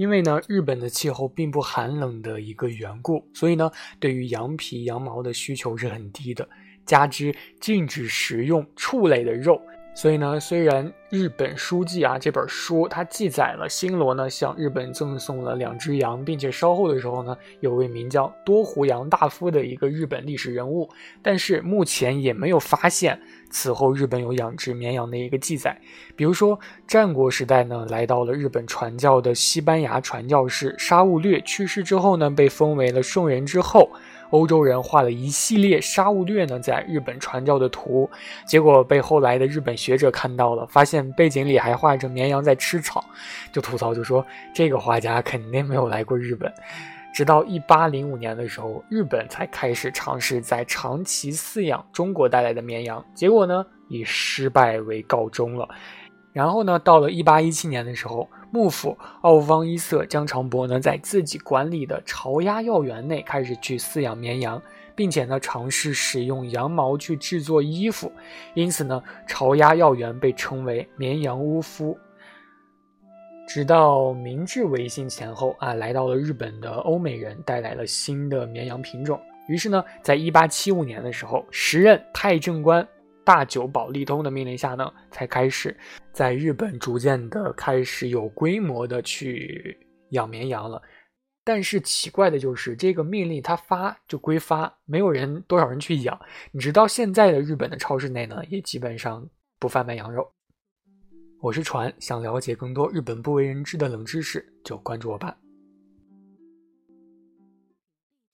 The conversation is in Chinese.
因为呢，日本的气候并不寒冷的一个缘故，所以呢，对于羊皮、羊毛的需求是很低的。加之禁止食用畜类的肉。所以呢，虽然日本书记啊这本书它记载了新罗呢向日本赠送了两只羊，并且稍后的时候呢，有位名叫多胡羊大夫的一个日本历史人物，但是目前也没有发现此后日本有养殖绵羊的一个记载。比如说战国时代呢，来到了日本传教的西班牙传教士沙悟略去世之后呢，被封为了圣人之后。欧洲人画了一系列沙悟略呢在日本传教的图，结果被后来的日本学者看到了，发现背景里还画着绵羊在吃草，就吐槽就说这个画家肯定没有来过日本。直到一八零五年的时候，日本才开始尝试在长崎饲养中国带来的绵羊，结果呢以失败为告终了。然后呢，到了一八一七年的时候。幕府奥方一色江长伯呢，在自己管理的朝鸭药园内开始去饲养绵羊，并且呢，尝试使用羊毛去制作衣服，因此呢，朝鸭药园被称为绵羊屋夫。直到明治维新前后啊，来到了日本的欧美人带来了新的绵羊品种，于是呢，在一八七五年的时候，时任太政官。大久保利通的命令下呢，才开始在日本逐渐的开始有规模的去养绵羊了。但是奇怪的就是这个命令它发就归发，没有人多少人去养。你直到现在的日本的超市内呢，也基本上不贩卖羊肉。我是船，想了解更多日本不为人知的冷知识，就关注我吧。